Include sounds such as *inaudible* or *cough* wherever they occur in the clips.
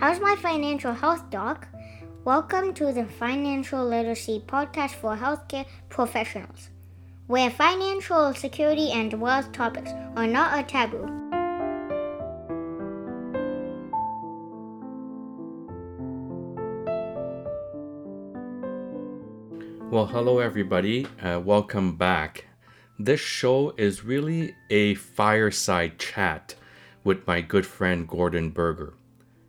How's my financial health, Doc? Welcome to the Financial Literacy Podcast for Healthcare Professionals, where financial security and wealth topics are not a taboo. Well, hello everybody. Uh, welcome back. This show is really a fireside chat with my good friend Gordon Berger.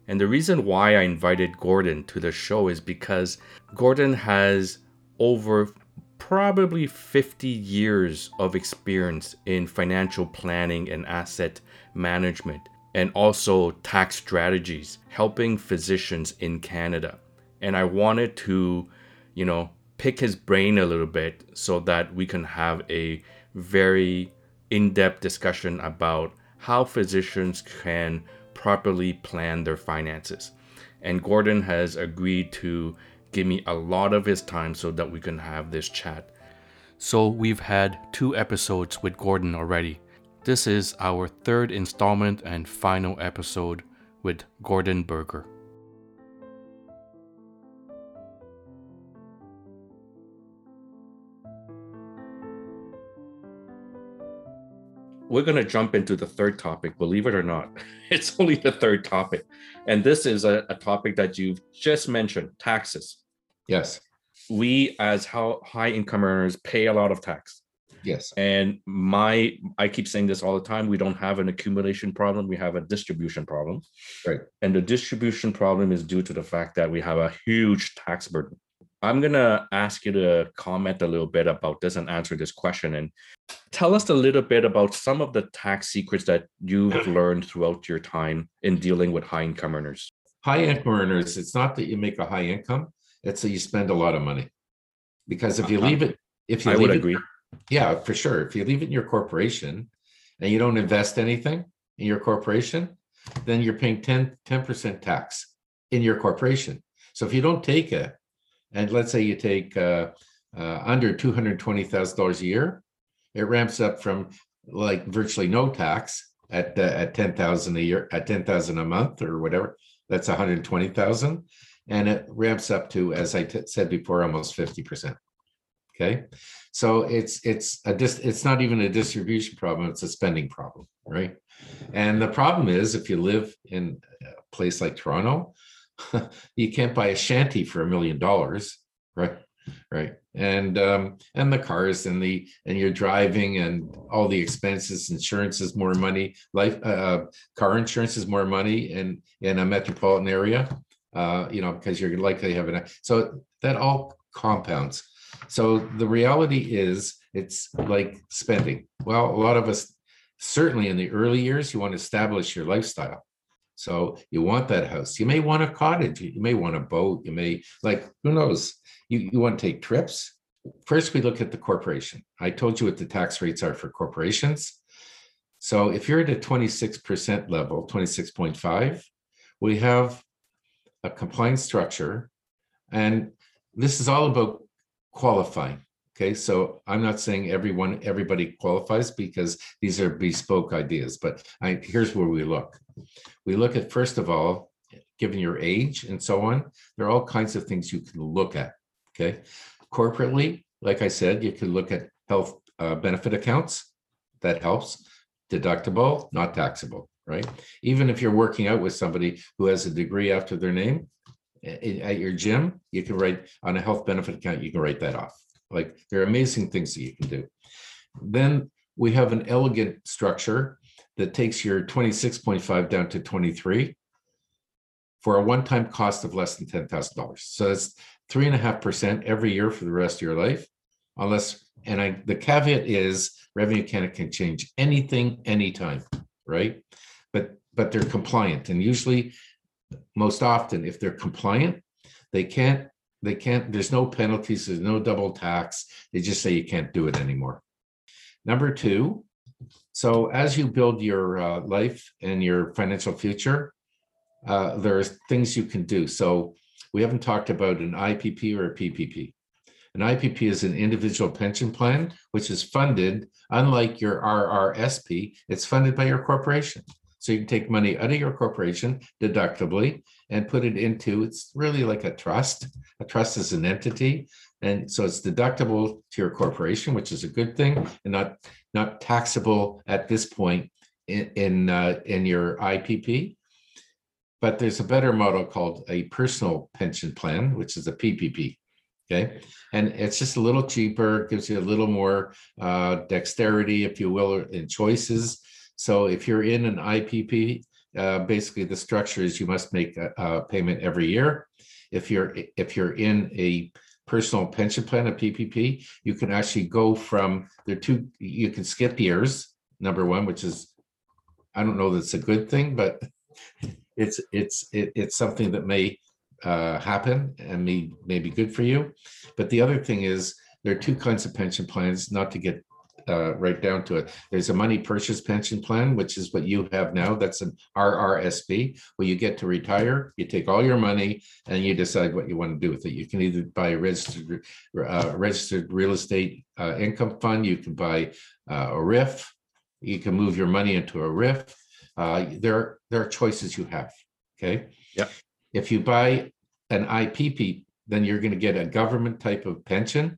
And the reason why I invited Gordon to the show is because Gordon has over probably 50 years of experience in financial planning and asset management and also tax strategies helping physicians in Canada. And I wanted to, you know, pick his brain a little bit so that we can have a very in-depth discussion about how physicians can properly plan their finances. And Gordon has agreed to give me a lot of his time so that we can have this chat. So we've had two episodes with Gordon already. This is our third installment and final episode with Gordon Berger. We're going to jump into the third topic, believe it or not. *laughs* It's only the third topic. And this is a, a topic that you've just mentioned taxes. Yes. We, as how high income earners, pay a lot of tax. Yes. And my, I keep saying this all the time we don't have an accumulation problem, we have a distribution problem. Right. And the distribution problem is due to the fact that we have a huge tax burden. I'm going to ask you to comment a little bit about this and answer this question. And tell us a little bit about some of the tax secrets that you've *laughs* learned throughout your time in dealing with high income earners. High income earners, it's not that you make a high income, it's that you spend a lot of money. Because if you uh-huh. leave it, if you I leave would it, agree. yeah, for sure. If you leave it in your corporation and you don't invest anything in your corporation, then you're paying 10, 10% tax in your corporation. So if you don't take it, and let's say you take uh, uh, under $220,000 a year, it ramps up from like virtually no tax at uh, at 10,000 a year, at 10,000 a month or whatever. That's 120,000. And it ramps up to, as I t- said before, almost 50%. Okay. So it's it's a dis, it's not even a distribution problem, it's a spending problem, right? And the problem is if you live in a place like Toronto, *laughs* you can't buy a shanty for a million dollars, right? Right. And um, and the cars and the and you're driving and all the expenses, insurance is more money, life uh, car insurance is more money in in a metropolitan area, uh, you know, because you're likely having a so that all compounds. So the reality is it's like spending. Well, a lot of us certainly in the early years, you want to establish your lifestyle so you want that house. You may want a cottage. You may want a boat. You may like who knows. You you want to take trips. First, we look at the corporation. I told you what the tax rates are for corporations. So if you're at a 26% level, 26.5, we have a compliance structure. And this is all about qualifying. Okay, so I'm not saying everyone, everybody qualifies because these are bespoke ideas, but I, here's where we look. We look at, first of all, given your age and so on, there are all kinds of things you can look at. Okay, corporately, like I said, you can look at health uh, benefit accounts. That helps. Deductible, not taxable, right? Even if you're working out with somebody who has a degree after their name at your gym, you can write on a health benefit account, you can write that off like there are amazing things that you can do. Then we have an elegant structure that takes your 26.5 down to 23 for a one-time cost of less than $10,000. So that's three and a half percent every year for the rest of your life, unless, and I, the caveat is Revenue Canada can change anything, anytime, right? But, but they're compliant. And usually, most often, if they're compliant, they can't they can't, there's no penalties, there's no double tax. They just say you can't do it anymore. Number two, so as you build your uh, life and your financial future, uh, there are things you can do. So we haven't talked about an IPP or a PPP. An IPP is an individual pension plan, which is funded, unlike your RRSP, it's funded by your corporation. So you can take money out of your corporation deductibly and put it into it's really like a trust. A trust is an entity. And so it's deductible to your corporation, which is a good thing, and not not taxable at this point in in, uh, in your IPP. But there's a better model called a personal pension plan, which is a PPP. Okay, and it's just a little cheaper, gives you a little more uh, dexterity, if you will, in choices. So if you're in an IPP, uh, basically the structure is you must make a, a payment every year. If you're if you're in a personal pension plan, a PPP, you can actually go from there two. You can skip years. Number one, which is I don't know that's a good thing, but *laughs* it's it's it, it's something that may uh, happen and may may be good for you. But the other thing is there are two kinds of pension plans. Not to get uh, right down to it. There's a money purchase pension plan, which is what you have now. That's an RRSP, where you get to retire, you take all your money, and you decide what you want to do with it. You can either buy a registered uh, registered real estate uh, income fund. You can buy uh, a RIF. You can move your money into a RIF. Uh, there, there are choices you have. Okay. Yep. If you buy an IPP, then you're going to get a government type of pension,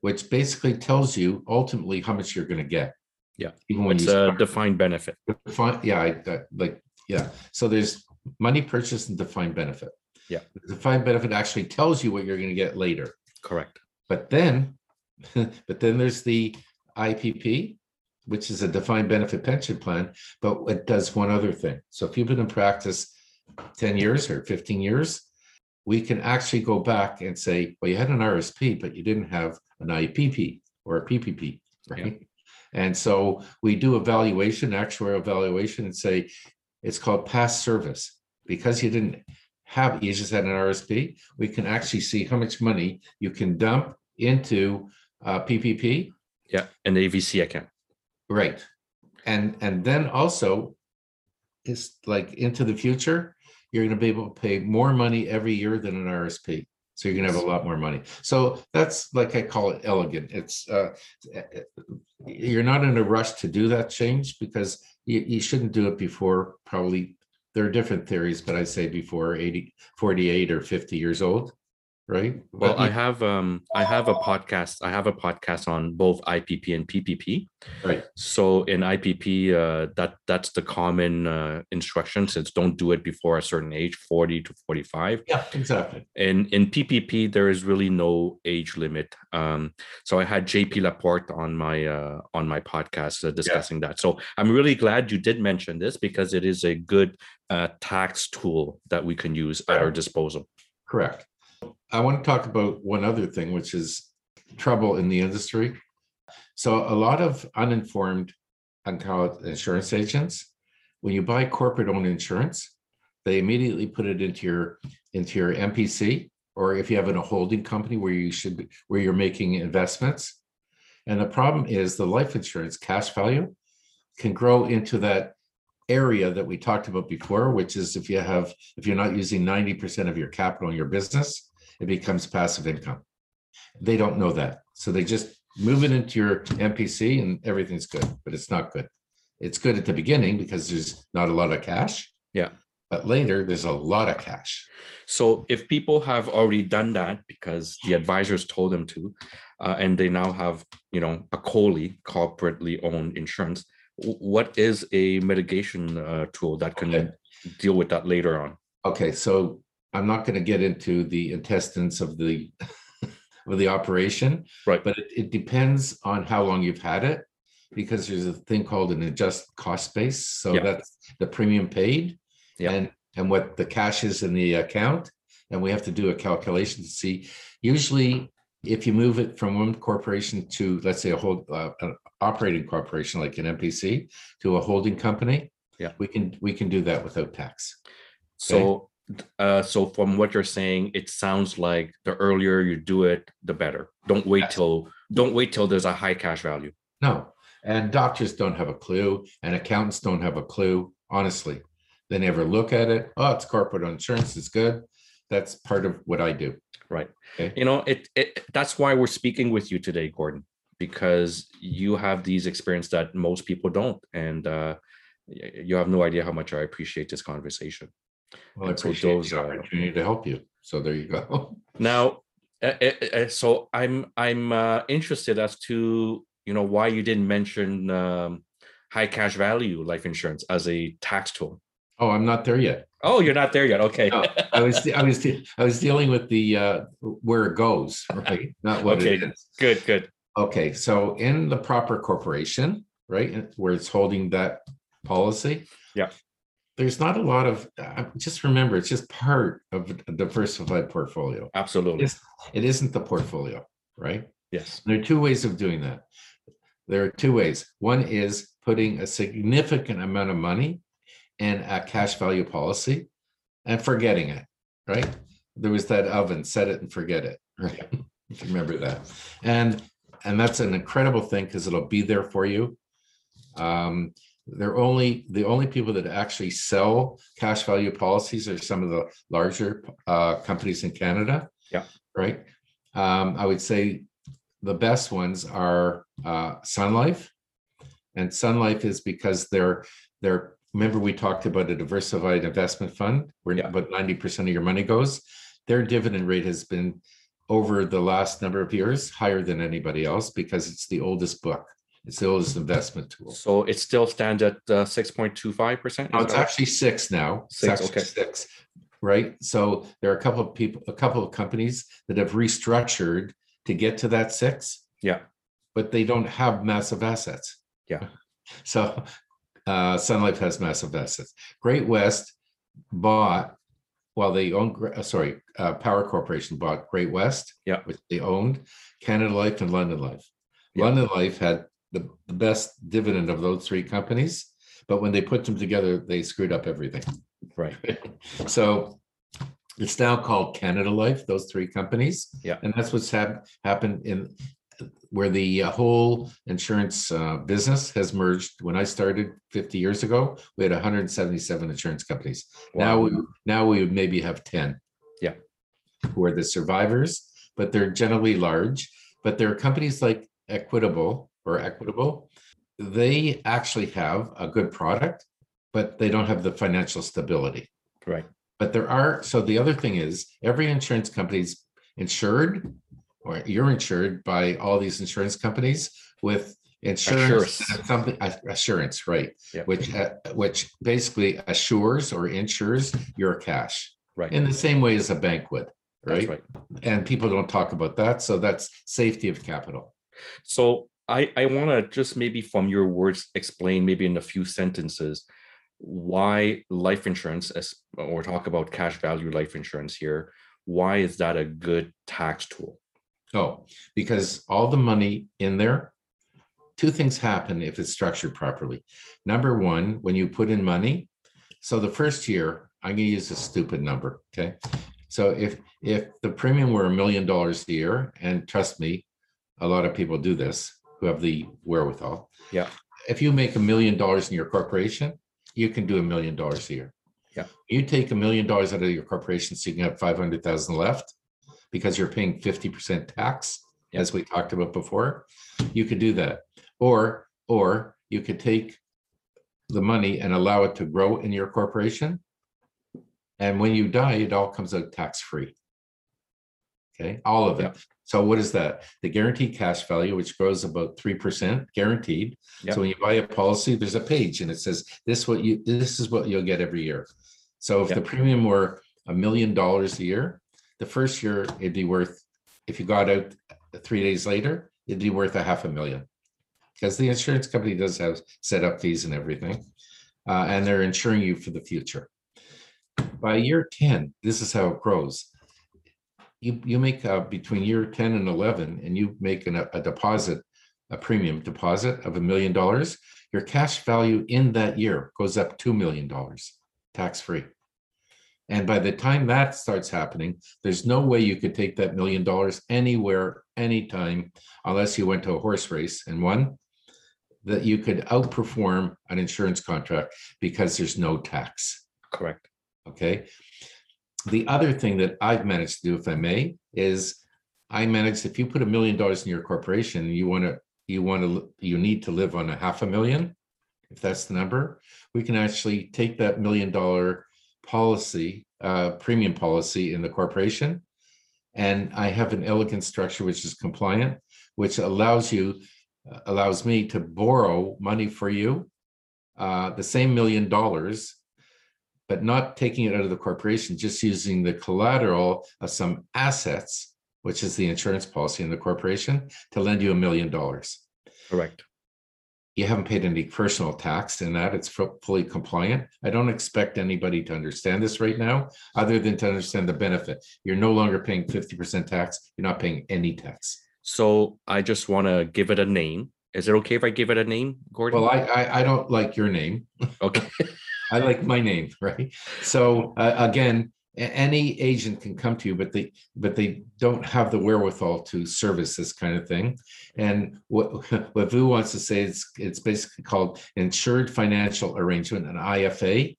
which basically tells you ultimately how much you're going to get. Yeah. Even when It's you a defined benefit. Define, yeah, I, that, like, yeah, so there's money purchase and defined benefit. Yeah. The Defined benefit actually tells you what you're gonna get later, Correct. but then, *laughs* but then there's the IPP, which is a defined benefit pension plan, but it does one other thing. So if you've been in practice ten years or fifteen years, we can actually go back and say, well, you had an RSP, but you didn't have an IPP or a PPP, right? And so we do evaluation, actuarial evaluation, and say it's called past service because you didn't have, you just had an RSP. We can actually see how much money you can dump into uh, PPP, Yeah. An AVC account. right? And and then also, it's like into the future, you're going to be able to pay more money every year than an RSP. So you're gonna have a lot more money. So that's like I call it elegant. It's uh, you're not in a rush to do that change because you, you shouldn't do it before probably there are different theories, but I say before 80, 48 or 50 years old, right? Well, But I have um I have a podcast. I have a podcast on both IPP and PPP. right, So in IPP, uh, that that's the common uh, instructions. It's don't do it before a certain age, forty to forty-five. yeah, exactly. And in PPP, there is really no age limit. Um, so I had JP Laporte on my uh, on my podcast uh, discussing that. So I'm really glad you did mention this because it is a good uh, tax tool that we can use at our disposal. Correct. I want to talk about one other thing, which is trouble in the industry. So a lot of uninformed, call insurance agents, when you buy corporate-owned insurance, they immediately put it into your into your MPC, or if you have in a holding company where you should be, where you're making investments. And the problem is the life insurance cash value can grow into that area that we talked about before, which is if you have, if you're not using 90% of your capital in your business, it becomes passive income. They don't know that. So they just move it into your MPC and everything's good, but it's not good. It's good at the beginning because there's not a lot of cash. Yeah. But later there's a lot of cash. So if people have already done that because the advisors told them to, uh, and they now have, you know, a COLI, corporately owned insurance, what is a mitigation uh, tool that can Okay. deal with that later on? Okay, so I'm not going to get into the intestines of the *laughs* of the operation, Right. but it, it depends on how long you've had it, because there's a thing called an adjust cost base. So Yeah. that's the premium paid, Yeah. and and what the cash is in the account, and we have to do a calculation to see. Usually, if you move it from one corporation to, let's say, a whole uh, an operating corporation like an MPC to a holding company, Yeah. we can we can do that without tax. So, uh, so from what you're saying, it sounds like the earlier you do it, the better. Don't wait Yes. till don't wait till there's a high cash value. No, and doctors don't have a clue, and accountants don't have a clue. Honestly, they never look at it. Oh, it's corporate insurance. It's good. That's part of what I do. Right. Okay. You know, it, it that's why we're speaking with you today, Gordon, because you have these experience that most people don't. And uh you have no idea how much I appreciate this conversation. Well, I And so appreciate those, the uh, opportunity to help you. So there you go. *laughs* Now, uh, uh, uh, so I'm I'm uh, interested as to you know why you didn't mention um, high cash value life insurance as a tax tool. Oh, I'm not there yet. Oh, you're not there yet. Okay. No, I was, I was, I was dealing with the, uh, where it goes, right? Not what it Okay. is. good, good. Okay, so in the proper corporation, right, where it's holding that policy. Yeah. There's not a lot of, uh, just remember, it's just part of a diversified portfolio. Absolutely. It's- It isn't the portfolio, right? Yes. There are two ways of doing that. There are two ways. One is putting a significant amount of money in a cash value policy and forgetting it, right? There was that oven, set it and forget it, *laughs* right? If you Remember that. And, and that's an incredible thing because it'll be there for you. Um, they're only, the only people that actually sell cash value policies are some of the larger uh, companies in Canada. Yeah. Right? Um, I would say the best ones are uh, Sun Life. And Sun Life is because they're, they're, remember we talked about a diversified investment fund where Yeah. about ninety percent of your money goes. Their dividend rate has been over the last number of years higher than anybody else because it's the oldest book. It's the oldest investment tool. So it still stands at uh, six point two five percent. Oh, it's actually six now. It's Six, actually okay. Six, right? So there are a couple of people, a couple of companies that have restructured to get to that six. Yeah. But they don't have massive assets. Yeah. *laughs* So uh Sun Life has massive assets. Great West bought, well, they own, uh, sorry, uh Power Corporation bought Great West. Yeah. Which they owned, Canada Life and London Life. Yeah. London Life had the, the best dividend of those three companies. But when they put them together, they screwed up everything. Right. *laughs* So it's now called Canada Life, those three companies. Yeah. And that's what's hap- happened in where the uh, whole insurance uh, business has merged. When I started 50 years ago, we had 177 insurance companies. Now, we now we maybe have 10. Yeah. Who are the survivors, but they're generally large. But there are companies like Equitable or Equitable. They actually have a good product, but they don't have the financial stability. Right. But there are, so the other thing is, every insurance company's insured, or you're insured by all these insurance companies with insurance, Assurance. something, assurance, right? Yeah. Which, uh, which basically assures or insures your cash Right. in the same way as a bank would, right? right. And people don't talk about that, so that's safety of capital. So I I want to just maybe from your words explain maybe in a few sentences why life insurance as or talk about cash value life insurance here. Why is that a good tax tool? Oh, because all the money in there, two things happen if it's structured properly. Number one, when you put in money, so the first year, I'm gonna use a stupid number, okay? So if if the premium were a million dollars a year, and trust me, a lot of people do this who have the wherewithal. Yeah. If you make a million dollars in your corporation, you can do a million dollars a year. Yeah. You take a million dollars out of your corporation, so you can have five hundred thousand left because you're paying fifty percent tax, Yeah. as we talked about before. You could do that. Or, or you could take the money and allow it to grow in your corporation. And when you die, it all comes out tax-free. Okay, all of it. So what is that? The guaranteed cash value, which grows about three percent guaranteed. Yeah. So when you buy a policy, there's a page and it says, this what you, this is what you'll get every year. So if Yeah. the premium were a million dollars a year, the first year it'd be worth, if you got out three days later, it'd be worth a half a million. Because the insurance company does have set up fees and everything. Uh, and they're insuring you for the future. By year ten, this is how it grows. You, you make uh, between year ten and eleven, and you make an- a deposit, a premium deposit of a million dollars, your cash value in that year goes up two million dollars, tax-free. And by the time that starts happening, there's no way you could take that million dollars anywhere, anytime, unless you went to a horse race and won. That you could outperform an insurance contract because there's no tax. Correct. Okay. The other thing that I've managed to do, if I may, is I managed, if you put a million dollars in your corporation, you want to, you want to, you need to live on a half a million. if that's the number, we can actually take that million dollar policy, uh, premium policy in the corporation. And I have an elegant structure which is compliant, which allows you, allows me to borrow money for you, uh, the same million dollars, but not taking it out of the corporation, just using the collateral of some assets, which is the insurance policy in the corporation, to lend you a million dollars Correct. you haven't paid any personal tax in that. It's fully compliant. I don't expect anybody to understand this right now, other than to understand the benefit. You're no longer paying fifty percent tax. You're not paying any tax. So I just want to give it a name. Is it okay if I give it a name, Gordon? Well, I, I, I don't like your name. okay. *laughs* I like my name, *laughs* right? So uh, again, any agent can come to you, but they, but they don't have the wherewithal to service this kind of thing. And what, *laughs* what Vu wants to say is, it's basically called insured financial arrangement, an IFA.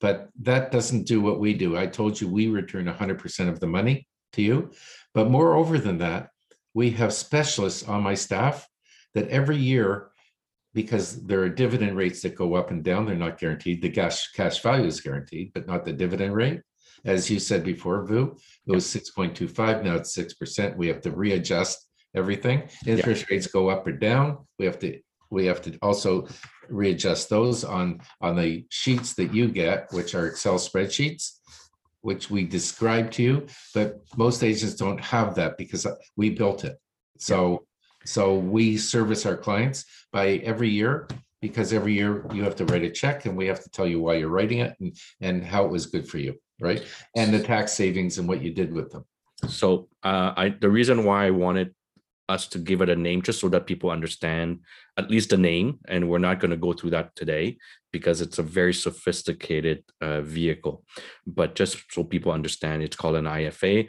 But that doesn't do what we do. I told you we return hundred percent of the money to you. But moreover than that, we have specialists on my staff that every year because there are dividend rates that go up and down. They're not guaranteed. The cash cash value is guaranteed, but not the dividend rate. As you said before, Vu, it was six point two five. Now it's six percent. We have to readjust everything. Interest rates go up or down. We have to we have to also readjust those on on the sheets that you get, which are Excel spreadsheets, which we describe to you. But most agents don't have that because we built it. So so we service our clients by every year because every year you have to write a check and we have to tell you why you're writing it and, and how it was good for you, right? And the tax savings and what you did with them. So uh, I the reason why I wanted us to give it a name just so that people understand at least the name, and we're not going to go through that today because it's a very sophisticated uh, vehicle. But just so people understand, it's called an IFA.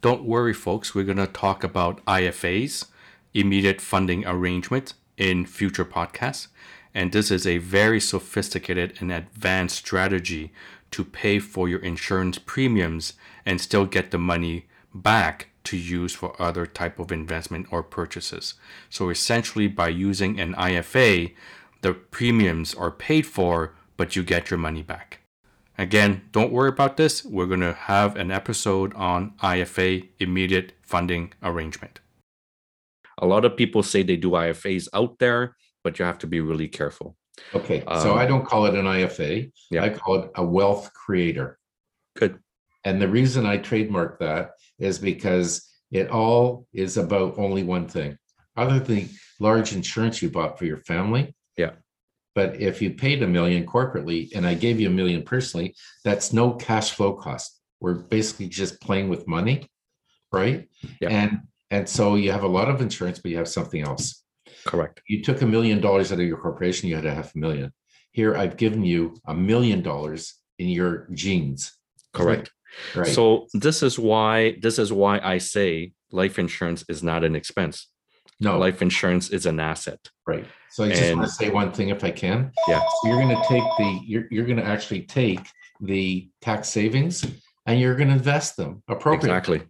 Don't worry, folks. We're going to talk about IFAs, immediate funding arrangement, in future podcasts. And this is a very sophisticated and advanced strategy to pay for your insurance premiums and still get the money back to use for other type of investment or purchases. So essentially by using an IFA, the premiums are paid for, but you get your money back. Again, don't worry about this. We're going to have an episode on IFA immediate funding arrangement. A lot of people say they do IFAs out there, but you have to be really careful. Okay, so Um, I don't call it an IFA. yeah. I call it a wealth creator. Good. And the reason I trademark that is because it all is about only one thing. Other than large insurance you bought for your family. Yeah. But if you paid a million corporately and I gave you a million personally, that's no cash flow cost. We're basically just playing with money, right? Yeah. And and so you have a lot of insurance, but you have something else Correct. you took a million dollars out of your corporation, you had a half a million. Here, I've given you a million dollars in your jeans. Correct. Right. So this is why this is why I say life insurance is not an expense. no, Life insurance is an asset. right. So I just want to say one thing if I can. Yeah. So you're going to take the, you're, you're going to actually take the tax savings and you're going to invest them appropriately. Exactly.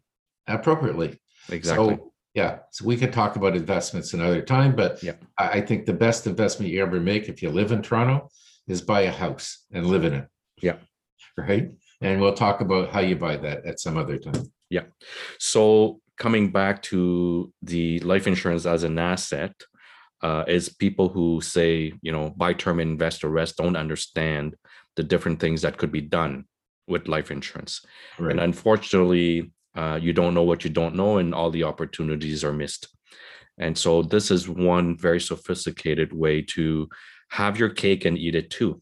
Appropriately. Exactly. So, yeah, so we could talk about investments another time, but Yeah. I, I think the best investment you ever make if you live in Toronto is buy a house and live in it. Yeah. Right? And we'll talk about how you buy that at some other time. Yeah. So coming back to the life insurance as an asset, uh, is people who say, you know, buy term invest or rest don't understand the different things that could be done with life insurance. Right. And unfortunately, uh, you don't know what you don't know, and all the opportunities are missed. And so, this is one very sophisticated way to have your cake and eat it too.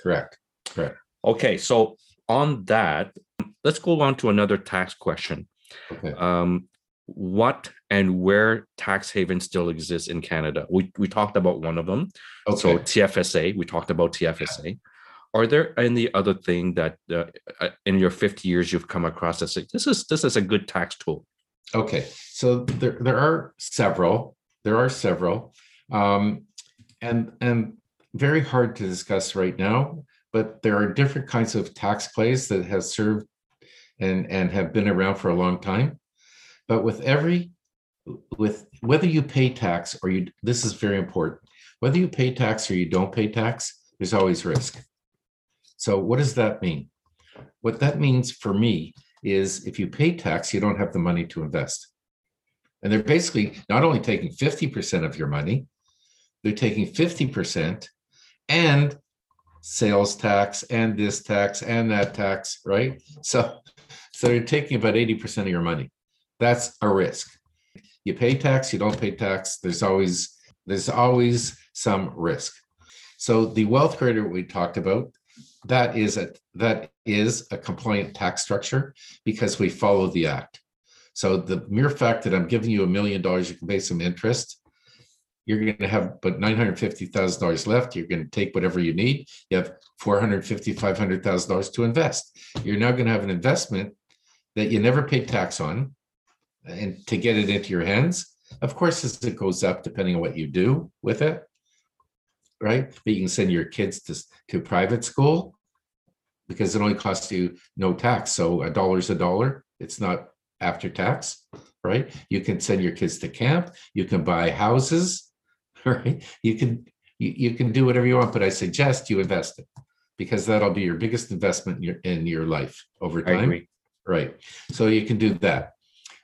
Correct. Correct. Okay, so on that, let's go on to another tax question. Okay. Um, what and where tax havens still exist in Canada? We we talked about one of them. So TFSA, we talked about TFSA. Are there any other thing that uh, uh, in your 50 years you've come across that say this is this is a good tax tool? Okay. So there, there are several. There are several. Um, and and very hard to discuss right now, but there are different kinds of tax plays that have served and and have been around for a long time. But with every with whether you pay tax or you this is very important. whether you pay tax or you don't pay tax, there's always risk. So, what does that mean? What that means for me is if you pay tax, you don't have the money to invest. And they're basically not only taking 50% of your money, they're taking 50% and sales tax and this tax and that tax, right? So, so they're taking about 80% of your money. That's a risk. You pay tax, you don't pay tax. There's always there's always some risk. So the wealth creator we talked about, that is a that is a compliant tax structure because we follow the act. So the mere fact that I'm giving you a million dollars, you can pay some interest. You're going to have but nine hundred fifty thousand dollars left. You're going to take whatever you need. You have four hundred fifty, five hundred thousand dollars to invest. You're now going to have an investment that you never paid tax on, and to get it into your hands. Of course, as it goes up, depending on what you do with it, right? But you can send your kids to, to private school because it only costs you no tax. So a dollar's a dollar. It's not after tax, right? You can send your kids to camp. You can buy houses, *laughs* right? You can you, you can do whatever you want, but I suggest you invest it because that'll be your biggest investment in your in your life over time. Right. So you can do that.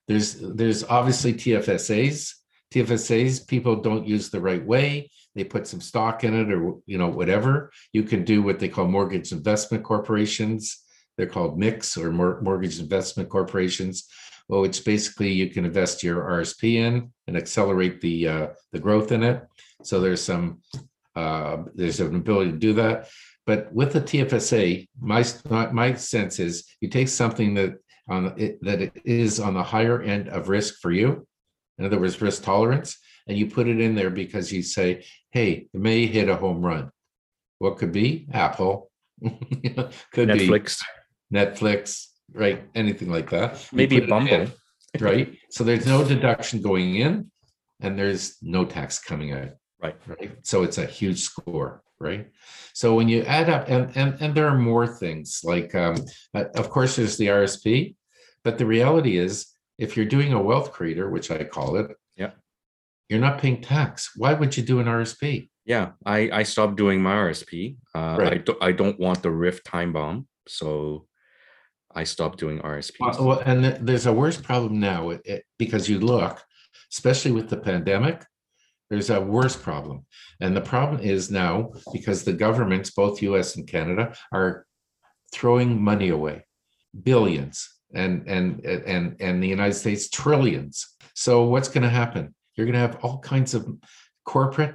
There's there's obviously TFSAs. TFSAs people don't use the right way. They put some stock in it or you know whatever. You can do what they call mortgage investment corporations. They're called MICs or mortgage investment corporations. Well, it's basically you can invest your RSP in and accelerate the uh, the growth in it. So there's some uh, there's an ability to do that. But with the TFSA, my my sense is you take something that on it, that it is on the higher end of risk for you. In other words, risk tolerance, and you put it in there because you say, "Hey, it may hit a home run." What could be Apple? *laughs* could Netflix. be Netflix, Netflix, right? Anything like that. Maybe Bumble, in, right? *laughs* So there's no deduction going in, and there's no tax coming out. Right. Right. So it's a huge score right so when you add up and and, and there are more things like um, uh, of course there's the rsp but the reality is, if you're doing a wealth creator, which I call it, you're not paying tax. Why would you do an RSP? Yeah, I I stopped doing my RSP. Uh, right. I don't I don't want the RIF time bomb, so I stopped doing RSPs. Well, and there's a worse problem now it, it, because you look, especially with the pandemic, there's a worse problem. And the problem is now because the governments, both US and Canada, are throwing money away, billions and and and and the United States trillions. So what's going to happen? You're going to have all kinds of corporate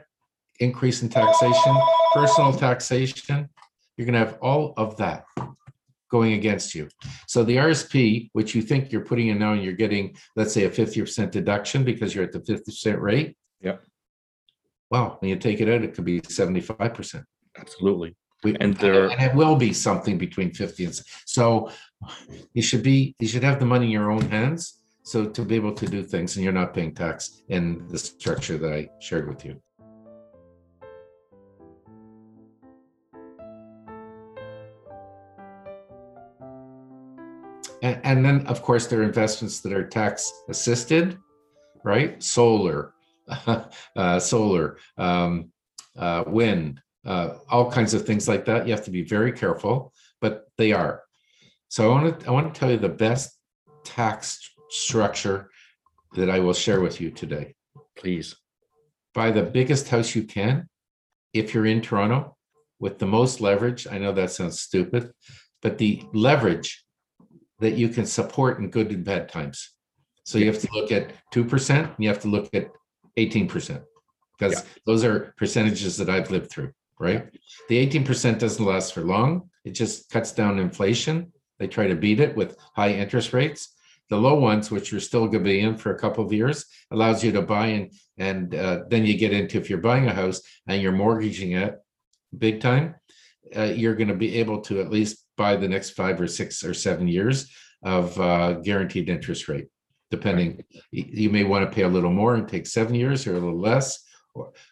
increase in taxation, personal taxation. You're going to have all of that going against you. So the RSP, which you think you're putting in now, and you're getting, let's say, a 50% deduction because you're at the 50% rate. Yeah. Well, when you take it out, it could be 75%. Absolutely. We, and there and it will be something between 50 and so you should be you should have the money in your own hands so to be able to do things and you're not paying tax in the structure that I shared with you. And, and then of course there are investments that are tax assisted, right? Solar, *laughs* uh, solar, um, uh, wind, uh, all kinds of things like that. You have to be very careful, but they are. So I want to I want to tell you the best tax structure that I will share with you today. Please buy the biggest house you can if you're in Toronto with the most leverage. I know that sounds stupid, but the leverage that you can support in good and bad times. So you have to look at 2% and you have to look at 18% because yeah. those are percentages that I've lived through right? The 18% doesn't last for long. It just cuts down inflation. They try to beat it with high interest rates. The low ones, which you're still going to be in for a couple of years, allows you to buy and and uh, then you get into if you're buying a house and you're mortgaging it big time, uh, you're going to be able to at least buy the next five or six or seven years of uh, guaranteed interest rate. Depending, you may want to pay a little more and take seven years or a little less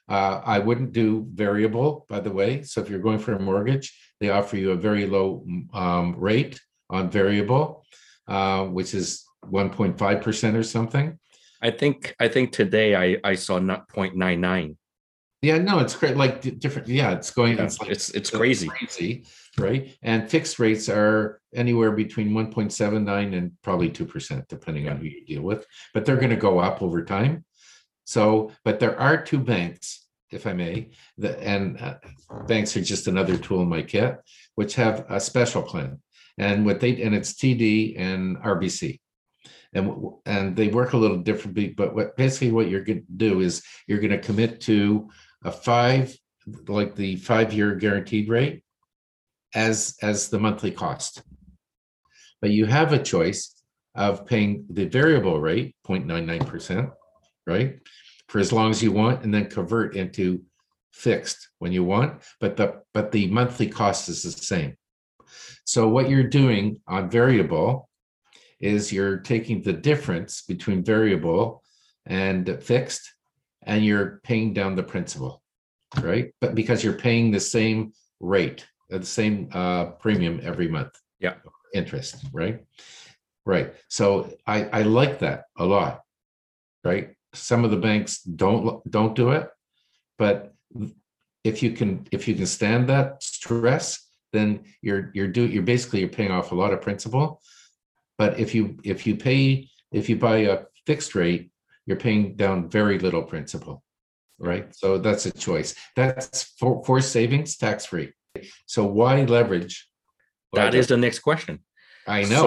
uh, I wouldn't do variable, by the way. So if you're going for a mortgage, they offer you a very low um, rate on variable, uh, which is 1.5% or something. I think I think today I, I saw not 0.99. Yeah, no, it's great. Like different. Yeah, it's going. Yeah, It's like it's it's crazy. crazy, right? And fixed rates are anywhere between 1.79 and probably 2%, depending on who you deal with, but they're going to go up over time. So, but there are two banks, if I may, that, and uh, banks are just another tool in my kit, which have a special plan. And what they, and it's TD and RBC. And, and they work a little differently, but what basically what you're going to do is you're going to commit to a five, like the five-year guaranteed rate as as the monthly cost. But you have a choice of paying the variable rate 0.99%, right? For as long as you want, and then convert into fixed when you want, but the but the monthly cost is the same. So what you're doing on variable is you're taking the difference between variable and fixed, and you're paying down the principal, right? But because you're paying the same rate, uh, the same uh, premium every month. Yeah. Interest, right? Right. So I I like that a lot, right? Some of the banks don't don't do it, but if you can if you can stand that stress, then you're you're do you're basically you're paying off a lot of principal. But if you if you pay if you buy a fixed rate, you're paying down very little principal, right? So that's a choice. That's for for savings tax free. So why leverage? That is the next question. I know.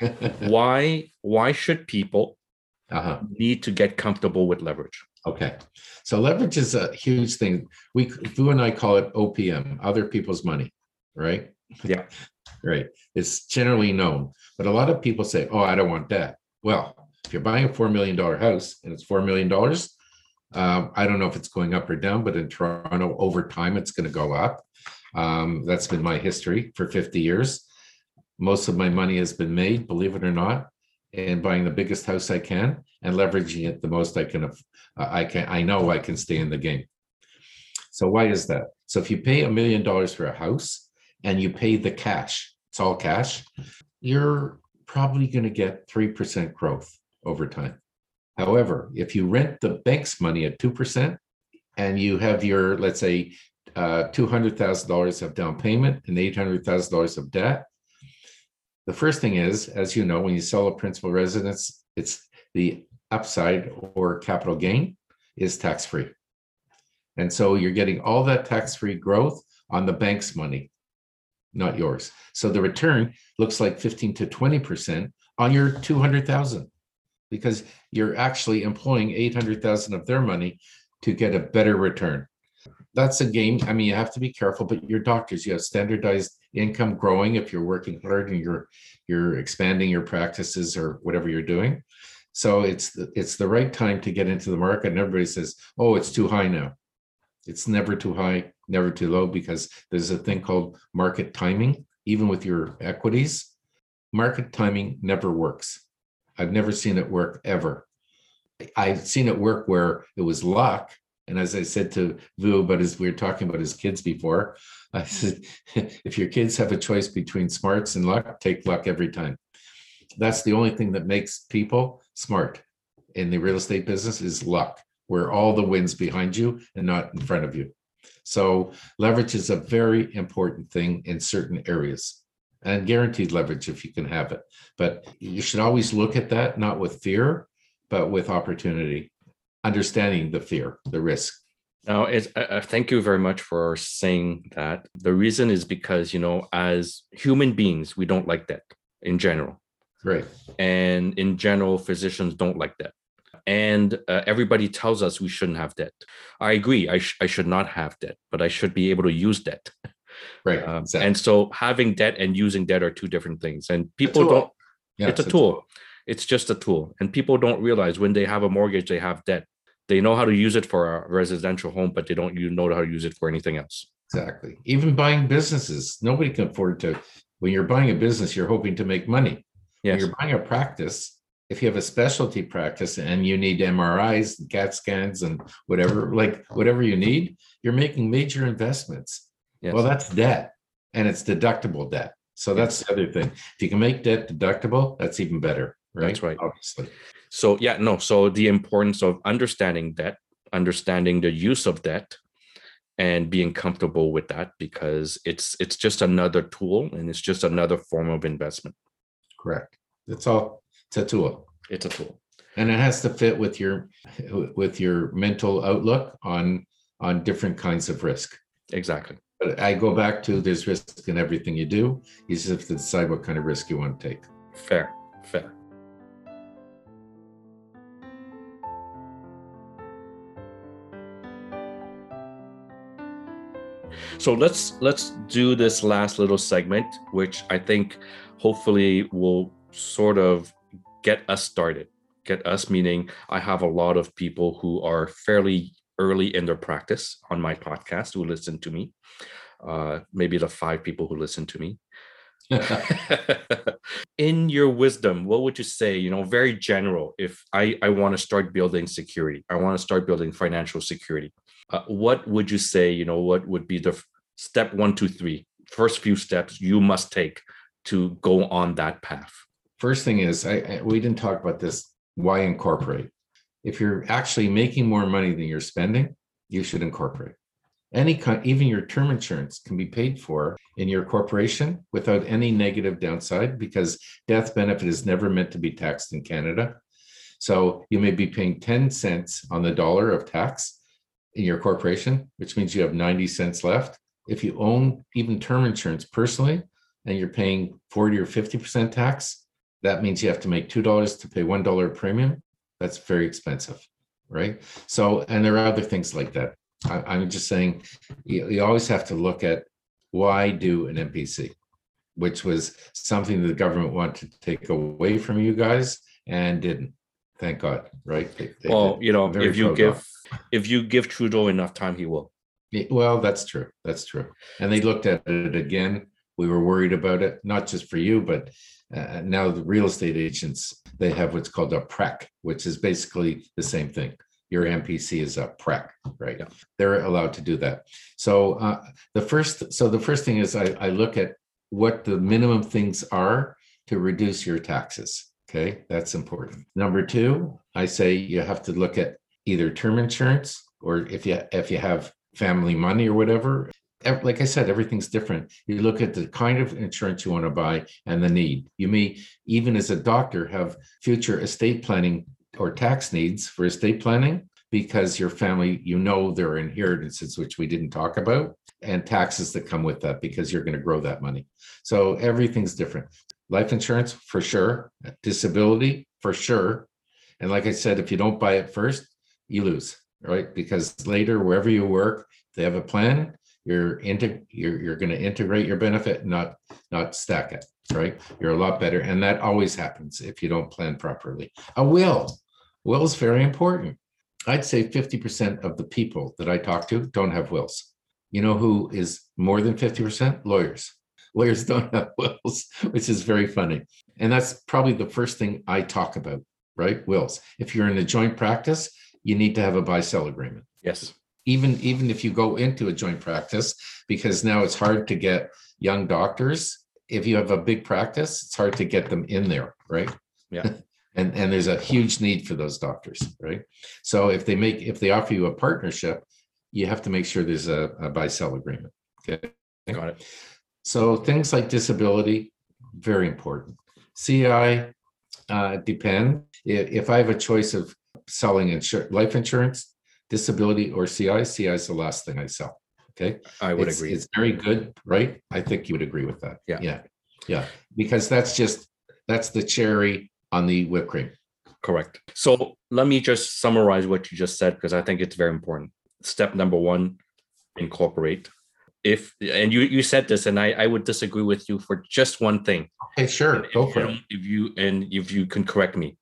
So *laughs* why why should people uh-huh. need to get comfortable with leverage? Okay. So leverage is a huge thing. We Vu and I call it OPM, other people's money, right? Yeah. Right. It's generally known. But a lot of people say, oh, I don't want that. Well, if you're buying a $4 million house and it's $4 million, um, I don't know if it's going up or down, but in Toronto, over time, it's going to go up. Um, that's been my history for 50 years. Most of my money has been made, believe it or not, in buying the biggest house I can and leveraging it the most I can. uh, I can. I know I can stay in the game. So why is that? So if you pay a million dollars for a house and you pay the cash, it's all cash, you're probably going to get three percent growth over time. However, if you rent the bank's money at two percent and you have your, let's say, uh, two hundred thousand dollars of down payment and eight hundred thousand dollars of debt, the first thing is, as you know, when you sell a principal residence, it's the upside or capital gain is tax free. And so you're getting all that tax free growth on the bank's money, not yours. So the return looks like 15 to 20% on your 200,000 because you're actually employing 800,000 of their money to get a better return. That's a game. I mean, you have to be careful, but your doctors, you have standardized income growing if you're working hard and you're you're expanding your practices or whatever you're doing. So it's the, it's the right time to get into the market. And everybody says, "Oh, it's too high now." It's never too high, never too low, because there's a thing called market timing. Even with your equities, market timing never works. I've never seen it work ever. I've seen it work where it was luck. And as I said to Vu about as we were talking about his kids before. *laughs* I said, if your kids have a choice between smarts and luck, take luck every time. That's the only thing that makes people smart in the real estate business is luck, where all the winds behind you and not in front of you. So leverage is a very important thing in certain areas and guaranteed leverage if you can have it. But you should always look at that, not with fear, but with opportunity, understanding the fear, the risk. Now, it's, uh, thank you very much for saying that. The reason is because, you know, as human beings, we don't like that in general. Right. And in general, physicians don't like that. And uh, everybody tells us we shouldn't have debt. I agree. I, sh- I should not have debt, but I should be able to use debt. *laughs* Right. Um, exactly. And so having debt and using debt are two different things. And people don't, Yeah, it's a tool. It's just a tool. And people don't realize when they have a mortgage, they have debt. They know how to use it for a residential home, but they don't you know how to use it for anything else. Exactly. Even buying businesses, nobody can afford to. When you're buying a business, you're hoping to make money. When you're buying a practice, if you have a specialty practice and you need MRIs, and CAT scans, and whatever, like whatever you need, you're making major investments. Yes. Well, that's debt, and it's deductible debt. So that's the other thing. If you can make debt deductible, that's even better, right? That's right. Obviously. So yeah, no. So the importance of understanding debt, understanding the use of debt, and being comfortable with that because it's it's just another tool and it's just another form of investment. Correct. That's all. It's a tool. It's a tool. And it has to fit with your with your mental outlook on on different kinds of risk. Exactly. But I go back to there's risk in everything you do. You just have to decide what kind of risk you want to take. Fair. Fair. So let's let's do this last little segment, which I think hopefully will sort of get us started. Get us meaning I have a lot of people who are fairly early in their practice on my podcast who listen to me. Uh, maybe the five people who listen to me. *laughs* in your wisdom, what would you say? You know, very general. If I I want to start building security, I want to start building financial security. Uh, what would you say? You know, what would be the step one, two, three, first few steps you must take to go on that path? First thing is, I, I we didn't talk about this. Why incorporate? If you're actually making more money than you're spending, you should incorporate. Any kind, even your term insurance can be paid for in your corporation without any negative downside because death benefit is never meant to be taxed in Canada. So you may be paying 10 cents on the dollar of tax in your corporation, which means you have 90 cents left. If you own even term insurance personally and you're paying 40 or 50% tax, that means you have to make $2 to pay $1 premium. That's very expensive, right? So, and there are other things like that. I, am just saying you, you always have to look at why do an MPC, which was something the government wanted to take away from you guys and didn't. Thank God, right? They, they well, you know, if you give if you give Trudeau enough time, he will. Well, that's true. That's true. And they looked at it again. We were worried about it, not just for you, but uh, now the real estate agents they have what's called a PREC, which is basically the same thing your MPC is a PREC, right? Yeah. They're allowed to do that. So uh, the first, so the first thing is I, I look at what the minimum things are to reduce your taxes. Okay, that's important. Number two, I say you have to look at either term insurance or if you if you have family money or whatever. Like I said, everything's different. You look at the kind of insurance you want to buy and the need. You may even as a doctor have future estate planning or tax needs for estate planning because your family, you know, there are inheritances, which we didn't talk about, and taxes that come with that because you're going to grow that money. So everything's different. Life insurance, for sure. Disability, for sure. And like I said, if you don't buy it first, you lose, right? Because later, wherever you work, they have a plan. You're into you're, you're going to integrate your benefit, not not stack it, right? You're a lot better, and that always happens if you don't plan properly. A will, will is very important. I'd say 50% of the people that I talk to don't have wills. You know who is more than 50%? Lawyers. Lawyers *laughs* don't have wills, which is very funny. And that's probably the first thing I talk about, right? Wills. If you're in a joint practice, you need to have a buy sell agreement. Yes. Even even if you go into a joint practice, because now it's hard to get young doctors. If you have a big practice, it's hard to get them in there, right? Yeah. *laughs* and and there's a huge need for those doctors right so if they make if they offer you a partnership you have to make sure there's a, a buy sell agreement okay got it so things like disability very important ci uh, depend if i have a choice of selling insur- life insurance disability or ci ci is the last thing i sell okay i would it's, agree it's very good right i think you would agree with that yeah yeah yeah because that's just that's the cherry on the whipped cream. Correct. So let me just summarize what you just said because I think it's very important. Step number one, incorporate. If and you you said this, and I, I would disagree with you for just one thing. Okay, sure, go for it. If you and if you can correct me.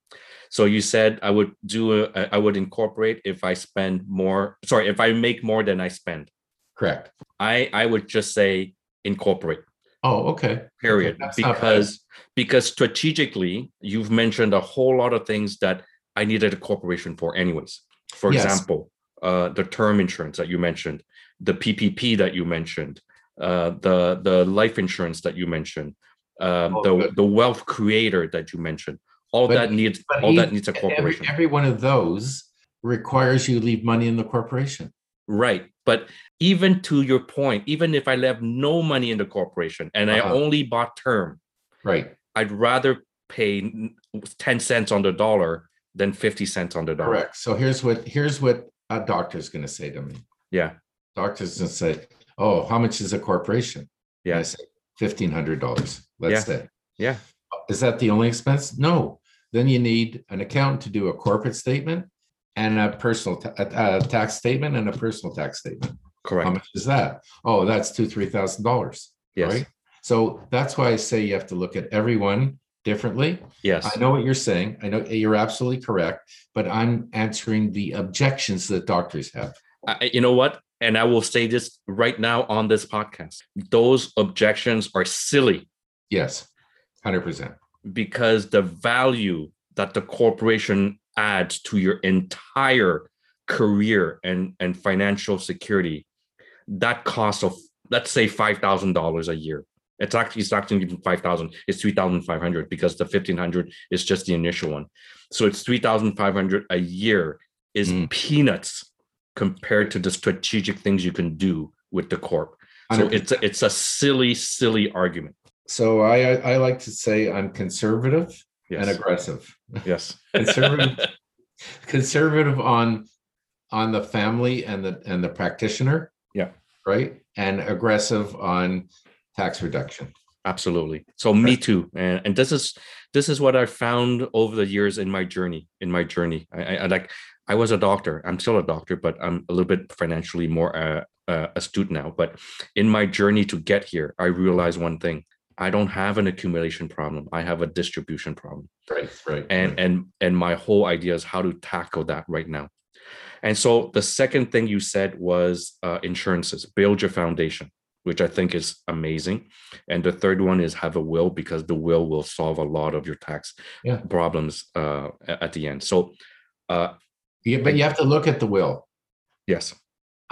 So you said I would do a I would incorporate if I spend more. Sorry, if I make more than I spend. Correct. I I would just say incorporate. Oh, okay. Period. Okay, because because strategically, you've mentioned a whole lot of things that I needed a corporation for, anyways. For yes. example, uh, the term insurance that you mentioned, the PPP that you mentioned, uh, the the life insurance that you mentioned, um, oh, the good. the wealth creator that you mentioned. All but, that needs all he, that needs a corporation. Every, every one of those requires you leave money in the corporation Right. But even to your point, even if I left no money in the corporation and I Uh-huh. only bought term, Right. I'd rather pay 10 cents on the dollar than 50 cents on the dollar. Correct. So here's what here's what a doctor's going to say to me. Yeah. Doctor's going to say, "Oh, how much is a corporation?" And I say, fifteen hundred dollars. Let's Yeah. say. Yeah. Is that the only expense? No. Then you need an accountant to do a corporate statement and a personal ta- a, a tax statement and a personal tax statement. Correct. How much is that? Oh, that's two three thousand dollars. Yes. Right. So that's why I say you have to look at everyone differently. Yes. I know what you're saying. I know you're absolutely correct, but I'm answering the objections that doctors have. I, you know what? And I will say this right now on this podcast. Those objections are silly Yes, hundred percent. Because the value that the corporation adds to your entire career and, and financial security, that cost of let's say five thousand dollars a year. It's actually it's not even five thousand, it's three thousand five hundred because the fifteen hundred is just the initial one. So it's three thousand five hundred a year is Mm. peanuts compared to the strategic things you can do with the corp. So it's a, it's a silly, silly argument. So I I I like to say I'm conservative Yes. and aggressive. yes. *laughs* Conservative, conservative on on the family and the and the practitioner. Yeah. Right. And aggressive on tax reduction. absolutely so me too and, and this is this is what i found over the years in my journey in my journey i, I, I like i was a doctor i'm still a doctor but i'm a little bit financially more uh, uh, astute now but in my journey to get here i realized one thing i don't have an accumulation problem i have a distribution problem Right. Right. and and and my whole idea is how to tackle that right now and so the second thing you said was uh, insurances build your foundation which i think is amazing and the third one is have a will because the will will solve a lot of your tax Yeah. problems uh, at the end so uh, yeah, but you have to look at the will. yes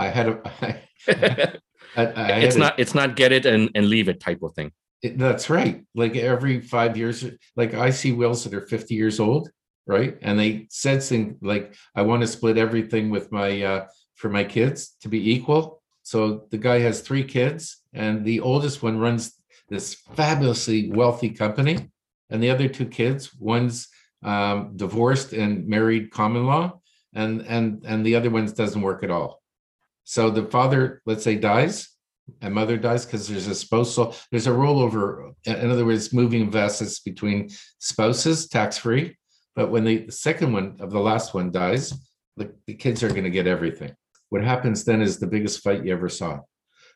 I had a *laughs* I, I, I it's had a- not it's not get it and, and leave it type of thing It- That's right. Like every five years, like I see wills that are 50 years old, right? And they said things like, I want to split everything with my uh for my kids to be equal. So the guy has three kids, and the oldest one runs this fabulously wealthy company, and the other two kids, one's um divorced and married common law, and and and the other one doesn't work at all. So the father, let's say, dies, and mother dies because there's a spousal there's a rollover uh, in other words moving assets between spouses tax free but when the, the second one of the last one dies the, the kids are going to get everything. What happens then is the biggest fight you ever saw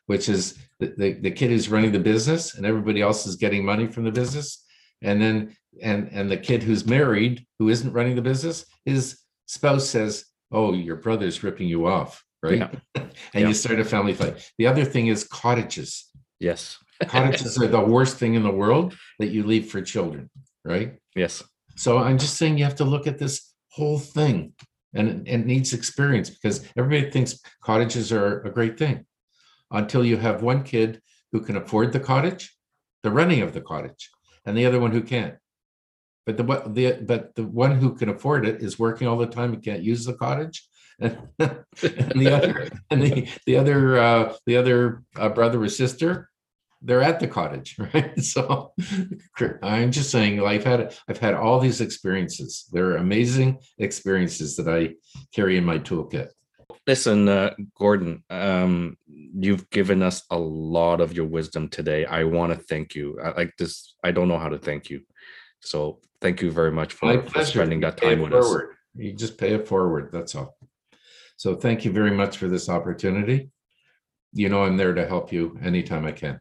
which is the, the, the kid who's running the business and everybody else is getting money from the business. And then and and the kid who's married who isn't running the business his spouse says oh your brother's ripping you off right? Yeah. *laughs* and Yeah. you start a family fight. The other thing is cottages. Yes. *laughs* Cottages are the worst thing in the world that you leave for children right? Yes. So i'm just saying you have to look at this whole thing and it, it needs experience because everybody thinks cottages are a great thing until you have one kid who can afford the cottage the running of the cottage and the other one who can't. But the the but the one who can afford it is working all the time and can't use the cottage and, the other and the the other uh the other uh, brother or sister they're at the cottage *laughs* right so i'm just saying i've had i've had all these experiences they're amazing experiences that i carry in my toolkit Listen, uh, Gordon, um, you've given us a lot of your wisdom today. I want to thank you. I like this. I don't know how to thank you. So thank you very much for, for spending that time it with us. you just pay it forward that's all so thank you very much for this opportunity you know i'm there to help you anytime i can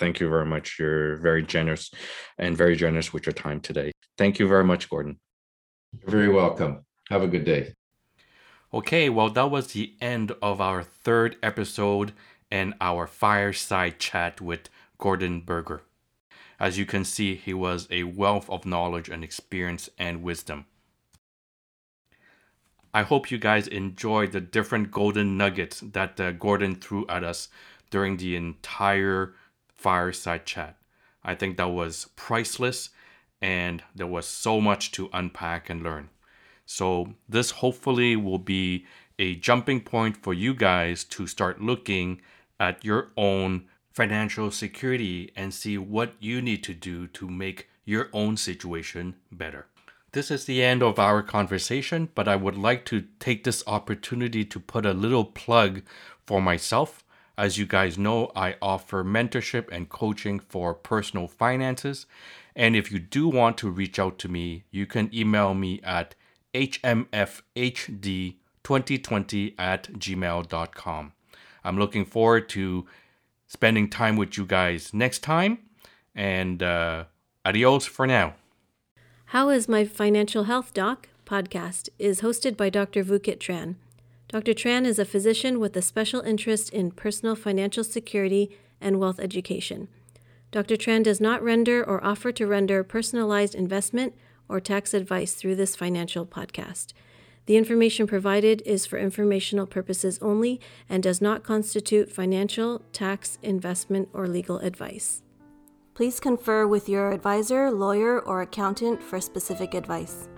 Thank you very much. You're very generous and very generous with your time today. Thank you very much, Gordon. you're very welcome have a good day Okay, well, that was the end of our third episode and our fireside chat with Gordon Berger. As you can see, he was a wealth of knowledge and experience and wisdom. I hope you guys enjoyed the different golden nuggets that uh, Gordon threw at us during the entire fireside chat. I think that was priceless and there was so much to unpack and learn. So, this hopefully will be a jumping point for you guys to start looking at your own financial security and see what you need to do to make your own situation better. This is the end of our conversation, but I would like to take this opportunity to put a little plug for myself. As you guys know, I offer mentorship and coaching for personal finances. And if you do want to reach out to me, you can email me at hmfhd2020 at gmail.com. I'm looking forward to spending time with you guys next time. And uh, adios for now. How is My Financial Health Doc podcast is hosted by Dr. Vukit Tran. Dr. Tran is a physician with a special interest in personal financial security and wealth education. Dr. Tran does not render or offer to render personalized investment or tax advice through this financial podcast. The information provided is for informational purposes only and does not constitute financial, tax, investment, or legal advice. Please confer with your advisor, lawyer, or accountant for specific advice.